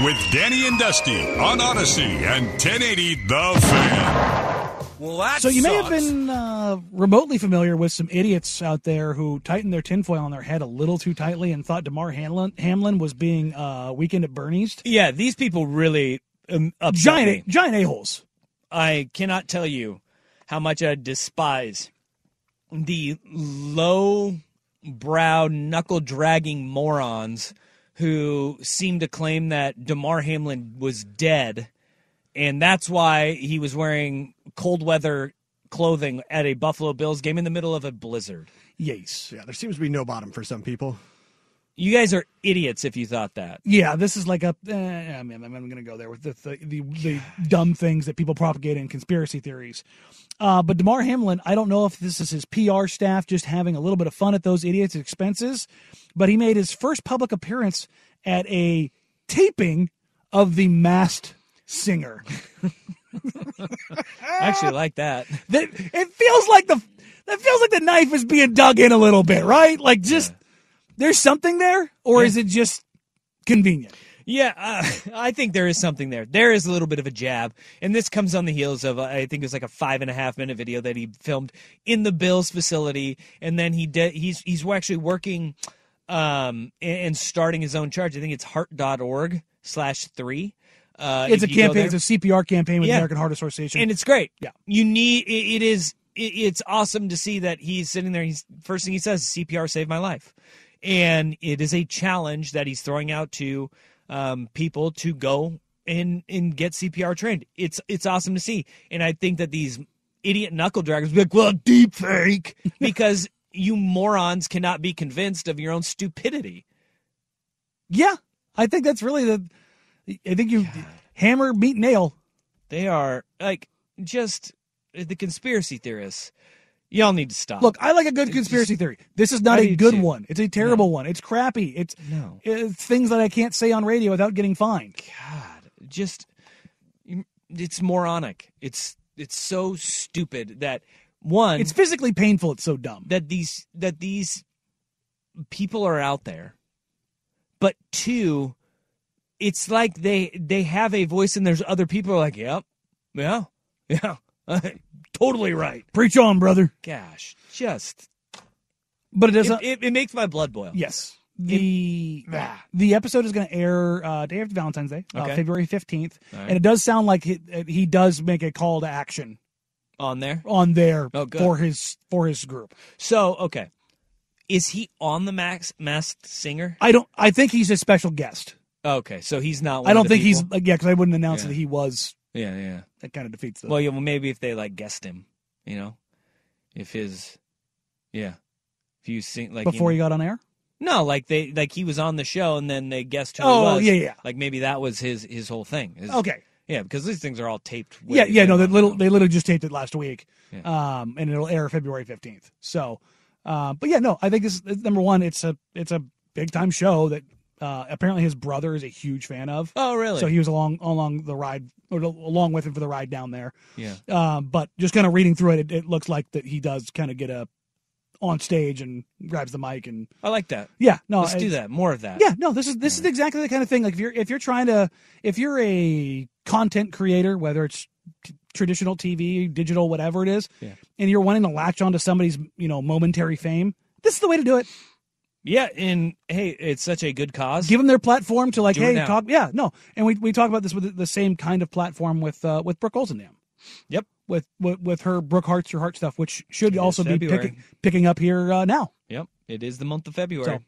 [SPEAKER 1] with Danny and Dusty on Audacy and 1080 The Fan.
[SPEAKER 4] Well, that
[SPEAKER 5] so you may have been uh, remotely familiar with some idiots out there who tightened their tinfoil on their head a little too tightly and thought Damar Hamlin, Hamlin was being uh, weekend at Bernie's.
[SPEAKER 4] Yeah, these people really um,
[SPEAKER 5] Giant,
[SPEAKER 4] me.
[SPEAKER 5] giant a holes.
[SPEAKER 4] I cannot tell you how much I despise the low brow, knuckle dragging morons who seemed to claim that Damar Hamlin was dead, and that's why he was wearing cold weather clothing at a Buffalo Bills game in the middle of a blizzard.
[SPEAKER 5] Yes.
[SPEAKER 8] Yeah, there seems to be no bottom for some people.
[SPEAKER 4] You guys are idiots if you thought that.
[SPEAKER 5] Yeah, this is like a. Eh, I mean, I'm going to go there with the the, the, the dumb things that people propagate in conspiracy theories. Uh, but Damar Hamlin, I don't know if this is his PR staff just having a little bit of fun at those idiots' expenses, but he made his first public appearance at a taping of the Masked Singer.
[SPEAKER 4] I actually like that.
[SPEAKER 5] that it feels like the that feels like the knife is being dug in a little bit, right? Like just there's something there, or is it just convenient?
[SPEAKER 4] Yeah, uh, I think there is something there. There is a little bit of a jab, and this comes on the heels of I think it was like a five and a half minute video that he filmed in the Bills facility, and then he did. He's he's actually working um, and, starting his own charge. I think it's heart.org slash three. Uh,
[SPEAKER 5] it's a
[SPEAKER 4] if you go
[SPEAKER 5] campaign. It's a CPR campaign with
[SPEAKER 4] Yeah.
[SPEAKER 5] the American Heart Association,
[SPEAKER 4] and it's great.
[SPEAKER 5] Yeah.
[SPEAKER 4] you need it, it is it, it's awesome to see that he's sitting there. He's first thing he says, "CPR saved my life," and it is a challenge that he's throwing out to um, people to go and and get CPR trained. It's it's awesome to see, and I think that these idiot knuckle draggers be like, "Well, deep fake," because you morons cannot be convinced of your own stupidity.
[SPEAKER 5] yeah, I think that's really the. I think you hammer, meet, nail.
[SPEAKER 4] They are like just the conspiracy theorists. Y'all need to stop.
[SPEAKER 5] Look, I like a good conspiracy theory. This is not
[SPEAKER 4] I
[SPEAKER 5] a good
[SPEAKER 4] too.
[SPEAKER 5] one. It's a terrible one. It's crappy. It's
[SPEAKER 4] No.
[SPEAKER 5] It's things that I can't say on radio without getting fined.
[SPEAKER 4] God, just it's moronic. It's it's so stupid that one
[SPEAKER 5] It's physically painful. It's so dumb.
[SPEAKER 4] that these that these people are out there. But two, it's like they they have a voice and there's other people who are like, "Yep. Yeah. Yeah. totally right."
[SPEAKER 5] Preach on, brother.
[SPEAKER 4] Gosh, just
[SPEAKER 5] But it
[SPEAKER 4] it,
[SPEAKER 5] doesn't.
[SPEAKER 4] it, it makes my blood boil.
[SPEAKER 5] Yes. The the episode is going to air uh, day after Valentine's Day, uh, February fifteenth,
[SPEAKER 4] right.
[SPEAKER 5] and it does sound like he, he does make a call to action
[SPEAKER 4] On there.
[SPEAKER 5] on there
[SPEAKER 4] Oh,
[SPEAKER 5] for his for his group.
[SPEAKER 4] So, okay. Is he on the Max Masked Singer?
[SPEAKER 5] I don't. I think he's a special guest.
[SPEAKER 4] Okay, so he's not. One
[SPEAKER 5] I don't think he's
[SPEAKER 4] people?
[SPEAKER 5] like, yeah, because I wouldn't announce
[SPEAKER 4] Yeah.
[SPEAKER 5] that he was.
[SPEAKER 4] Yeah, yeah.
[SPEAKER 5] That kind of defeats the.
[SPEAKER 4] Well, yeah. Well, maybe if they like guessed him, you know, if his, yeah, if you sing like
[SPEAKER 5] before
[SPEAKER 4] you
[SPEAKER 5] he got on air.
[SPEAKER 4] no, like they like he was on the show and then they guessed who
[SPEAKER 5] Oh,
[SPEAKER 4] he was.
[SPEAKER 5] yeah, yeah.
[SPEAKER 4] Like maybe that was his his whole thing. His-
[SPEAKER 5] Okay.
[SPEAKER 4] Yeah, because these things are all taped.
[SPEAKER 5] Yeah, yeah, no, they little they literally just taped it last week,
[SPEAKER 4] Yeah.
[SPEAKER 5] um, and it'll air February fifteenth. So, uh, but yeah, no, I think this is- number one. It's a it's a big time show that uh, apparently his brother is a huge fan of.
[SPEAKER 4] Oh, really?
[SPEAKER 5] So he was along along the ride or along with him for the ride down there.
[SPEAKER 4] Yeah.
[SPEAKER 5] Um, but just kind of reading through it, it, it looks like that he does kind of get a on stage and grabs the mic and
[SPEAKER 4] I like that.
[SPEAKER 5] yeah, no,
[SPEAKER 4] Let's do that. More of that.
[SPEAKER 5] yeah, no, this is this is exactly the kind of thing. Like if you're if you're trying to if you're a content creator, whether it's t- traditional TV, digital, whatever it is,
[SPEAKER 4] Yeah.
[SPEAKER 5] and you're wanting to latch onto somebody's you know momentary fame, this is the way to do it.
[SPEAKER 4] Yeah, and hey, it's such a good cause.
[SPEAKER 5] Give them their platform to like,
[SPEAKER 4] Do it
[SPEAKER 5] hey,
[SPEAKER 4] now.
[SPEAKER 5] talk. Yeah, no, and we we talk about this with the same kind of platform with uh, with Brooke Olzendam.
[SPEAKER 4] Yep.
[SPEAKER 5] With, with with her Brooke Hearts Your Heart stuff, which should
[SPEAKER 4] It is
[SPEAKER 5] also be
[SPEAKER 4] February.
[SPEAKER 5] picking picking up here uh, now.
[SPEAKER 4] Yep, it is the month of February.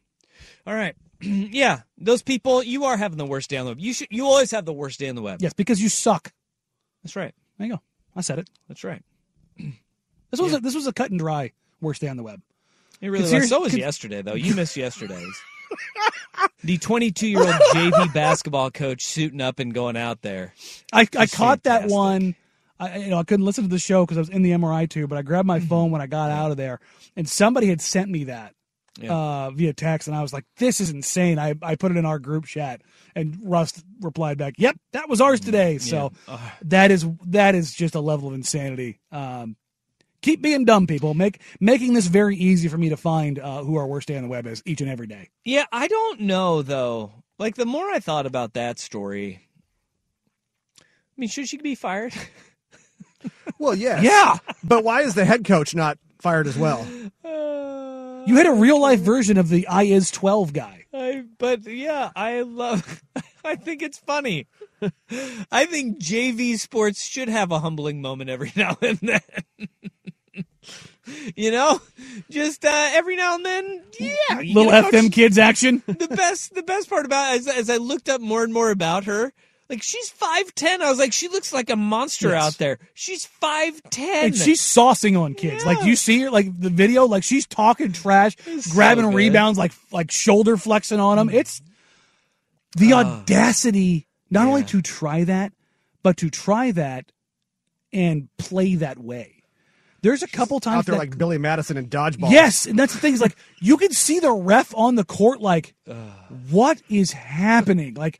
[SPEAKER 4] All right, yeah, those people, you are having the worst day on the web. You should, you always have the worst day on the web.
[SPEAKER 5] Yes, because you suck.
[SPEAKER 4] That's right.
[SPEAKER 5] There you go. I said it.
[SPEAKER 4] That's right.
[SPEAKER 5] This was a, this was a cut and dry worst day on the web.
[SPEAKER 4] It really was. So was yesterday, though. You missed yesterday's. the 22 year old JV basketball coach suiting up and going out there.
[SPEAKER 5] I, I caught that one. I you know I couldn't listen to the show because I was in the MRI too, but I grabbed
[SPEAKER 4] Mm-hmm.
[SPEAKER 5] my phone when I got out of there, and somebody had sent me that
[SPEAKER 4] Yeah.
[SPEAKER 5] uh, via text, and I was like, "This is insane." I I put it in our group chat, and Rust replied back, "Yep, that was ours today." So
[SPEAKER 4] Ugh.
[SPEAKER 5] that is that is just a level of insanity. Um, keep being dumb, people. Make making this very easy for me to find uh, who our worst day on the web is each and every day.
[SPEAKER 4] Yeah, I don't know, though. Like, the more I thought about that story, I mean, should she be fired?
[SPEAKER 8] Well, yes.
[SPEAKER 5] Yeah.
[SPEAKER 8] But why is the head coach not fired as well?
[SPEAKER 5] You had a real life version of the I is 12 guy.
[SPEAKER 4] I, but yeah, I love. I think it's funny. I think JV sports should have a humbling moment every now and then. You know, just uh, every now and then. Yeah,
[SPEAKER 5] Little
[SPEAKER 4] know,
[SPEAKER 5] FM kids action.
[SPEAKER 4] the best the best part about as as I looked up more and more about her, like she's five ten. I was like, she looks like a monster
[SPEAKER 5] Yes.
[SPEAKER 4] out there. She's five ten.
[SPEAKER 5] And she's saucing on kids. Like you see her, like the video, like she's talking trash,
[SPEAKER 4] It's
[SPEAKER 5] grabbing
[SPEAKER 4] so
[SPEAKER 5] rebounds, like like shoulder flexing on them. It's the audacity, not only to try that, but to try that and play that way. There's a couple times
[SPEAKER 8] Out there
[SPEAKER 5] that-
[SPEAKER 8] like Billy Madison and dodgeball.
[SPEAKER 5] Yes, and that's the thing is like you can see the ref on the court like what is happening? Like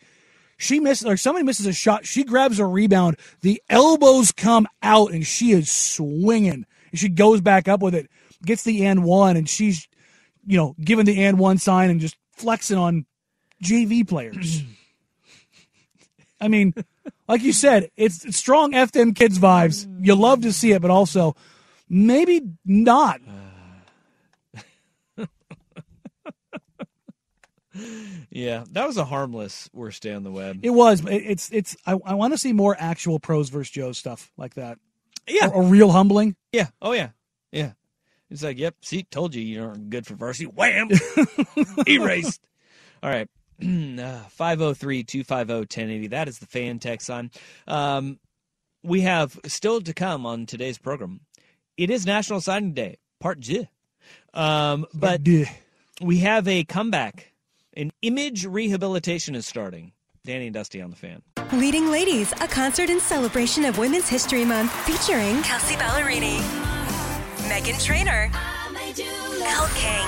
[SPEAKER 5] she misses or somebody misses a shot, she grabs a rebound, the elbows come out and she is swinging. And she goes back up with it, gets the and one and she's you know, giving the and one sign and just flexing on JV players. I mean, like you said, it's it's strong F them kids vibes. You love to see it, but also maybe not.
[SPEAKER 4] yeah, that was a harmless worst day on the web.
[SPEAKER 5] It was. It's it's. I, I want to see more actual pros versus Joe stuff like that.
[SPEAKER 4] Yeah.
[SPEAKER 5] a, real humbling.
[SPEAKER 4] Yeah. Oh yeah. Yeah. It's like, yep. See, told you you aren't good for varsity. Wham. Erased. All right. Uh, 503-250-1080. That is the fan text on. Um, we have still to come on today's program. It is National Signing Day, part J. Um, but we have a comeback. An image rehabilitation is starting. Danny and Dusty on the fan.
[SPEAKER 9] Leading Ladies, a concert in celebration of Women's History Month featuring Kelsea Ballerini, Meghan Trainor, Elle King,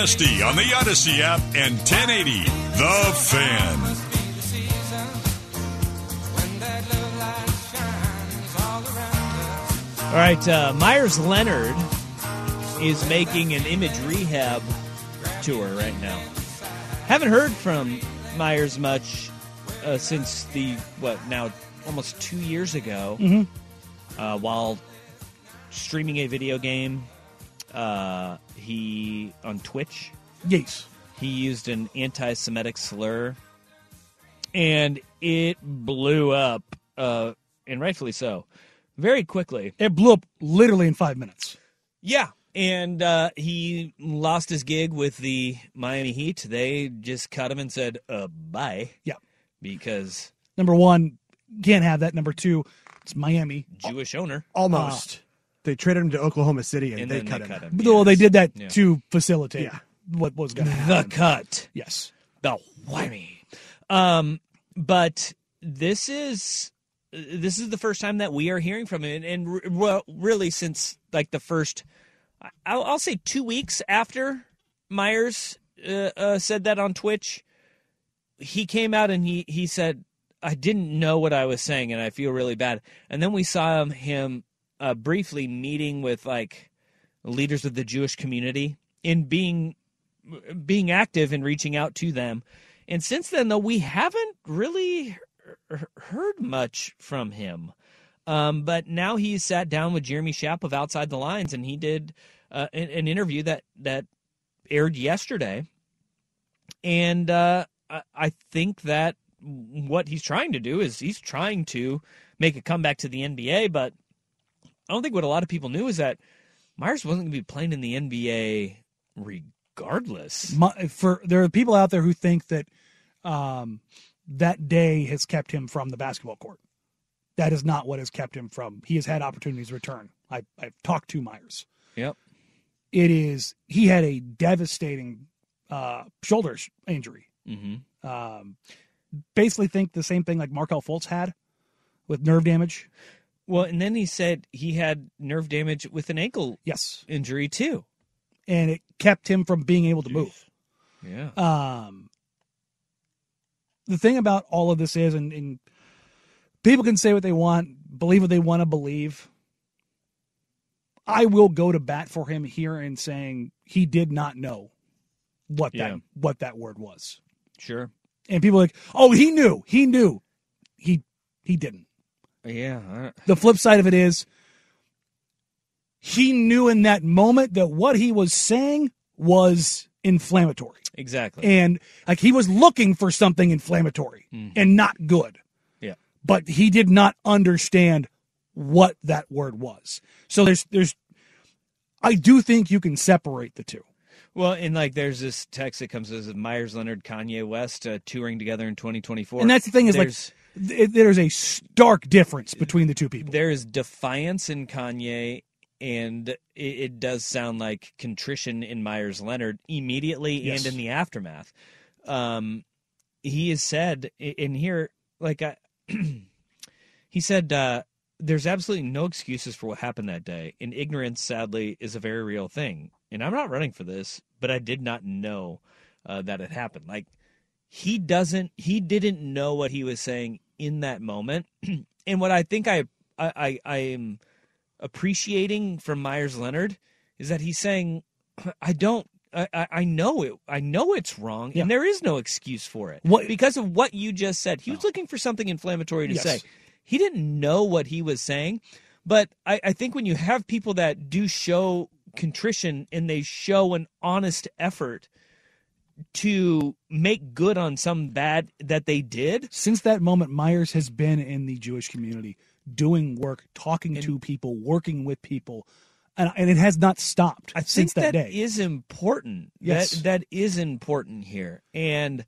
[SPEAKER 1] Dusty on the Audacy app and 1080 The Fan.
[SPEAKER 4] All right, uh, Meyers Leonard is making an image rehab tour right now. Haven't heard from Meyers much uh, since the what now almost two years ago,
[SPEAKER 5] Mhm.
[SPEAKER 4] uh, while streaming a video game. Uh, he on Twitch.
[SPEAKER 5] Yes,
[SPEAKER 4] he used an anti-Semitic slur, and it blew up, uh, and rightfully so, very quickly.
[SPEAKER 5] It blew up literally in five minutes.
[SPEAKER 4] Yeah. And uh, he lost his gig with the Miami Heat. They just cut him and said, uh, bye.
[SPEAKER 5] Yeah.
[SPEAKER 4] Because
[SPEAKER 5] Number one, can't have that. Number two, it's Miami.
[SPEAKER 4] Jewish owner.
[SPEAKER 8] Almost. They traded him to Oklahoma City and,
[SPEAKER 4] And
[SPEAKER 8] they cut
[SPEAKER 4] they
[SPEAKER 8] him.
[SPEAKER 4] cut him.
[SPEAKER 5] Well, they did that
[SPEAKER 4] Yeah.
[SPEAKER 5] to facilitate
[SPEAKER 8] Yeah.
[SPEAKER 5] what was going to happen.
[SPEAKER 4] The cut.
[SPEAKER 5] Yes.
[SPEAKER 4] The whammy. Um, but this is this is the first time that we are hearing from him, and, and re- well, really since like the first, I'll, I'll say two weeks after Meyers uh, uh, said that on Twitch, he came out and he he said, "I didn't know what I was saying, and I feel really bad." And then we saw him him uh, briefly meeting with like leaders of the Jewish community in being being active and reaching out to them. And since then, though, we haven't really heard much from him. Um, but now he's sat down with Jeremy Schaap of Outside the Lines, and he did uh, an, an interview that that aired yesterday. And uh, I, I think that what he's trying to do is he's trying to make a comeback to the NBA. But I don't think what a lot of people knew is that Meyers wasn't going to be playing in the NBA regardless.
[SPEAKER 5] My, for there are people out there who think that um, that day has kept him from the basketball court. That is not what has kept him from. He has had opportunities to return. I, I've talked to Meyers.
[SPEAKER 4] Yep.
[SPEAKER 5] It is he had a devastating uh, shoulder sh- injury.
[SPEAKER 4] Mm-hmm.
[SPEAKER 5] Um, basically think the same thing like Markelle Fultz had with nerve damage.
[SPEAKER 4] Well, and then he said he had nerve damage with an ankle
[SPEAKER 5] yes
[SPEAKER 4] injury too,
[SPEAKER 5] and it kept him from being able to move.
[SPEAKER 4] Yeah.
[SPEAKER 5] Um, the thing about all of this is, and, and people can say what they want, believe what they want to believe. I will go to bat for him here in saying he did not know what
[SPEAKER 4] Yeah.
[SPEAKER 5] that what that word was.
[SPEAKER 4] Sure.
[SPEAKER 5] And people are like, "Oh, he knew. He knew." He he didn't.
[SPEAKER 4] Yeah. I-
[SPEAKER 5] The flip side of it is he knew in that moment that what he was saying was inflammatory.
[SPEAKER 4] Exactly.
[SPEAKER 5] And like he was looking for something inflammatory
[SPEAKER 4] Mhm.
[SPEAKER 5] and not good.
[SPEAKER 4] Yeah.
[SPEAKER 5] But he did not understand what that word was. So there's there's I do think you can separate the two.
[SPEAKER 4] Well, and like there's this text that comes as Meyers Leonard, Kanye West uh, touring together in 2024.
[SPEAKER 5] And that's the thing is
[SPEAKER 4] There's-
[SPEAKER 5] like th- there's a stark difference between the two people.
[SPEAKER 4] there is defiance in Kanye, and it, it does sound like contrition in Meyers Leonard immediately
[SPEAKER 5] Yes.
[SPEAKER 4] and in the aftermath. Um, he has said in here, like I, he said, uh, "There's absolutely no excuses for what happened that day, and ignorance, sadly, is a very real thing. And I'm not running for this, but I did not know uh, that it happened. Like." He doesn't he didn't know what he was saying in that moment and what i think i i i, am appreciating from meyers leonard is that he's saying i don't I, I- know it. I know it's wrong,
[SPEAKER 5] Yeah.
[SPEAKER 4] and there is no excuse for it.
[SPEAKER 5] What-
[SPEAKER 4] because of what you just said, he was oh. looking for something inflammatory to
[SPEAKER 5] Yes.
[SPEAKER 4] say. He didn't know what he was saying, but I, I think when you have people that do show contrition and they show an honest effort to make good on some bad that they did,
[SPEAKER 5] Since that moment, Meyers has been in the Jewish community, doing work, talking to people, working with people, and, and it has not stopped
[SPEAKER 4] I
[SPEAKER 5] since
[SPEAKER 4] think
[SPEAKER 5] that,
[SPEAKER 4] that
[SPEAKER 5] day.
[SPEAKER 4] is important.
[SPEAKER 5] Yes.
[SPEAKER 4] That that is important here. And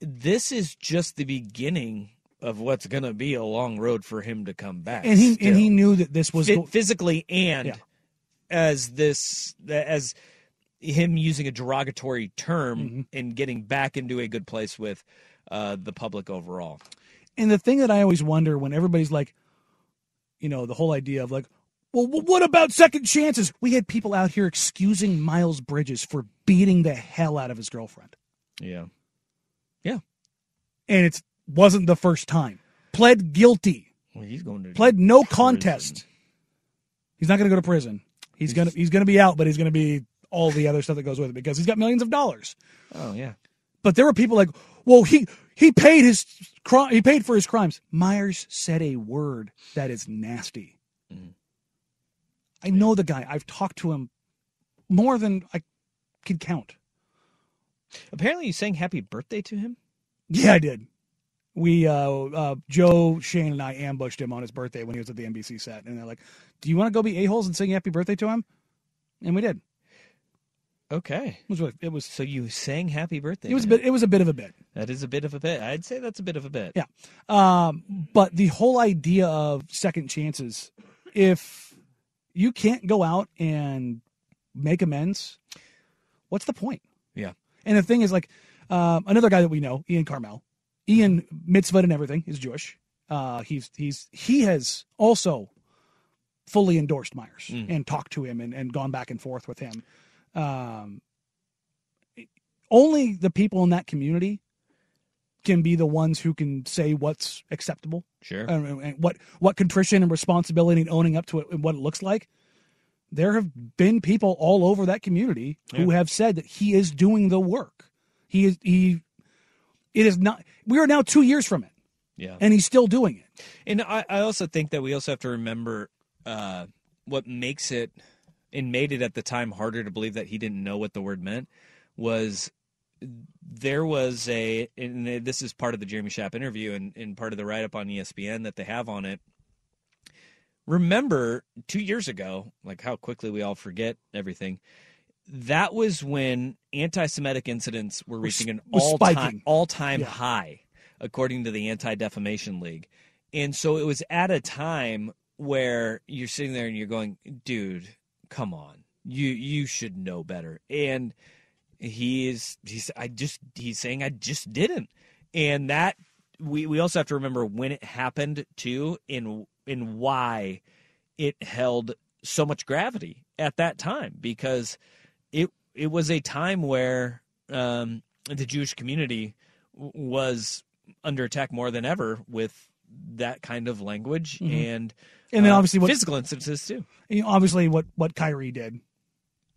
[SPEAKER 4] this is just the beginning of what's going to be a long road for him to come back.
[SPEAKER 5] and he
[SPEAKER 4] still.
[SPEAKER 5] and he knew that this was go-
[SPEAKER 4] physically and
[SPEAKER 5] Yeah.
[SPEAKER 4] as this as him using a derogatory term
[SPEAKER 5] Mm-hmm.
[SPEAKER 4] and getting back into a good place with uh, the public overall.
[SPEAKER 5] And the thing that I always wonder when everybody's like, you know, the whole idea of like, well, what about second chances? We had people out here excusing Miles Bridges for beating the hell out of his girlfriend,
[SPEAKER 4] Yeah. Yeah.
[SPEAKER 5] And it wasn't the first time. Pled guilty,
[SPEAKER 4] Well, he's going to
[SPEAKER 5] pled no contest. He's not going to go to prison. He's gonna he's gonna be out, but he's gonna be all the other stuff that goes with it because he's got millions of dollars.
[SPEAKER 4] Oh yeah.
[SPEAKER 5] But there were people like, well, he he paid his he paid for his crimes. Meyers said a word that is nasty. I know the guy. I've talked to him more than I could count.
[SPEAKER 4] Apparently, you sang "Happy Birthday" to him.
[SPEAKER 5] Yeah, I did. We uh, uh Joe Shane and I ambushed him on his birthday when he was at the NBC set, and they're like, "Do you want to go be a holes and sing happy birthday to him?" And we did.
[SPEAKER 4] Okay.
[SPEAKER 5] It was it was
[SPEAKER 4] So you sang "Happy Birthday."
[SPEAKER 5] it was a bit it was a bit of a bit.
[SPEAKER 4] That is a bit of a bit. I'd say that's a bit of a bit.
[SPEAKER 5] Yeah. Um, but the whole idea of second chances, if you can't go out and make amends, what's the point?
[SPEAKER 4] Yeah.
[SPEAKER 5] And the thing is, like, um, another guy that we know, Ian Karmel, Ian mitzvah and everything is Jewish. Uh, he's he's he has also fully endorsed Meyers
[SPEAKER 4] Mm.
[SPEAKER 5] and talked to him and, and gone back and forth with him. Um, only the people in that community can be the ones who can say what's acceptable
[SPEAKER 4] Sure.
[SPEAKER 5] and, and what what contrition and responsibility and owning up to it and what it looks like. There have been people all over that community who have said that he is doing the work. He is he. It is not. We are now two years from it,
[SPEAKER 4] Yeah.
[SPEAKER 5] and he's still doing it.
[SPEAKER 4] And I, I also think that we also have to remember uh, what makes it and made it at the time harder to believe that he didn't know what the word meant was there was a and this is part of the Jeremy Schaap interview and, and part of the write up on ESPN that they have on it. Remember two years ago, like how quickly we all forget everything. That was when anti-Semitic incidents were reaching an all-time all-time
[SPEAKER 5] Yeah.
[SPEAKER 4] high, according to the Anti Defamation League. And so it was at a time where you're sitting there and you're going, dude, come on. You you should know better. And he is he's I just he's saying I just didn't. and that we we also have to remember when it happened too, and and why it held so much gravity at that time because it it was a time where um, the Jewish community was under attack more than ever with that kind of language
[SPEAKER 5] Mhm.
[SPEAKER 4] and
[SPEAKER 5] And then
[SPEAKER 4] uh,
[SPEAKER 5] obviously what-
[SPEAKER 4] physical instances too.
[SPEAKER 5] You know, obviously, what what Kyrie did,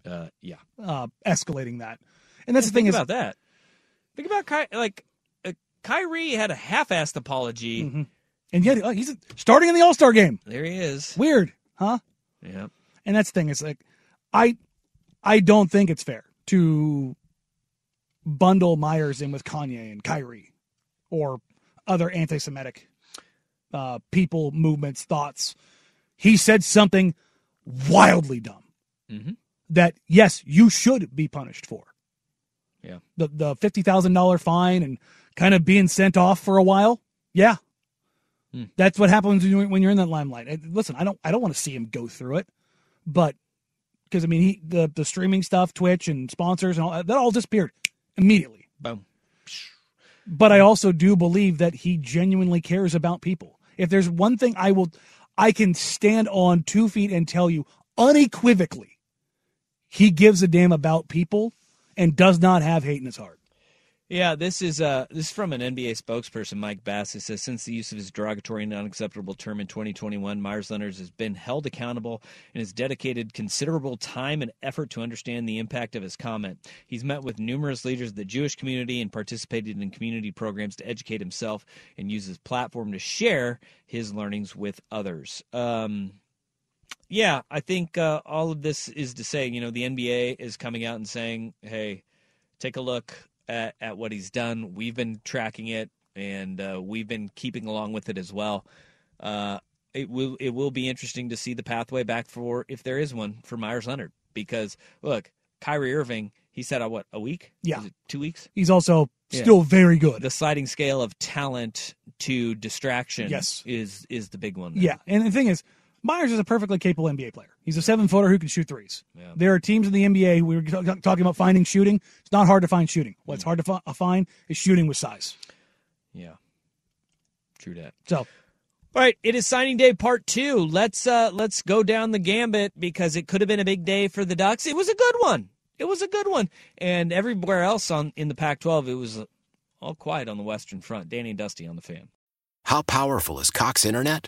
[SPEAKER 4] Uh, yeah,
[SPEAKER 5] uh, escalating that, and that's the thing
[SPEAKER 4] think
[SPEAKER 5] is
[SPEAKER 4] about that. Think about Ky- like uh, Kyrie had a half-assed apology.
[SPEAKER 5] Mm-hmm. and yet uh, he's starting in the All Star game.
[SPEAKER 4] There he is.
[SPEAKER 5] Weird, huh?
[SPEAKER 4] Yeah.
[SPEAKER 5] And that's the thing. is like I I don't think it's fair to bundle Meyers in with Kanye and Kyrie or other anti-Semitic uh, people, movements, thoughts. He said something wildly dumb
[SPEAKER 4] Mhm.
[SPEAKER 5] that yes, you should be punished for.
[SPEAKER 4] Yeah.
[SPEAKER 5] The the fifty thousand dollar fine and kind of being sent off for a while. Yeah.
[SPEAKER 4] Hmm.
[SPEAKER 5] That's what happens when you're, when you're in that limelight. Listen, I don't I don't want to see him go through it, but because I mean he the the streaming stuff, Twitch and sponsors and all that all disappeared immediately.
[SPEAKER 4] Boom.
[SPEAKER 5] But I also do believe that he genuinely cares about people. If there's one thing I will I can stand on two feet and tell you unequivocally, he gives a damn about people and does not have hate in his heart.
[SPEAKER 4] Yeah, this is uh this is from an NBA spokesperson, Mike Bass, who says since the use of his derogatory and unacceptable term in 2021, Meyers Leonard has been held accountable and has dedicated considerable time and effort to understand the impact of his comment. He's met with numerous leaders of the Jewish community and participated in community programs to educate himself and use his platform to share his learnings with others. Um, yeah, I think uh, all of this is to say, you know, the NBA is coming out and saying, hey, take a look at, at what he's done. We've been tracking it, and uh, we've been keeping along with it as well. Uh, it will it will be interesting to see the pathway back for if there is one for Meyers Leonard because look, Kyrie Irving, he said, uh, what a week?
[SPEAKER 5] Yeah.
[SPEAKER 4] Two weeks.
[SPEAKER 5] He's also
[SPEAKER 4] Yeah.
[SPEAKER 5] still very good.
[SPEAKER 4] The sliding scale of talent to distraction
[SPEAKER 5] Yes.
[SPEAKER 4] is is the big one. there.
[SPEAKER 5] Yeah, and the thing is, Meyers is a perfectly capable NBA player. He's a seven footer who can shoot threes.
[SPEAKER 4] Yeah.
[SPEAKER 5] There are teams in the NBA. We were t- talking about finding shooting. It's not hard to find shooting.
[SPEAKER 4] Mm.
[SPEAKER 5] What's hard to fi- find is shooting with size.
[SPEAKER 4] Yeah. True that.
[SPEAKER 5] So,
[SPEAKER 4] All right, it is signing day part two. Let's uh let's go down the gambit because it could have been a big day for the Ducks. It was a good one. It was a good one. And everywhere else on in the Pac-12, it was all quiet on the Western Front. Danny and Dusty on the fan.
[SPEAKER 7] How powerful is Cox Internet?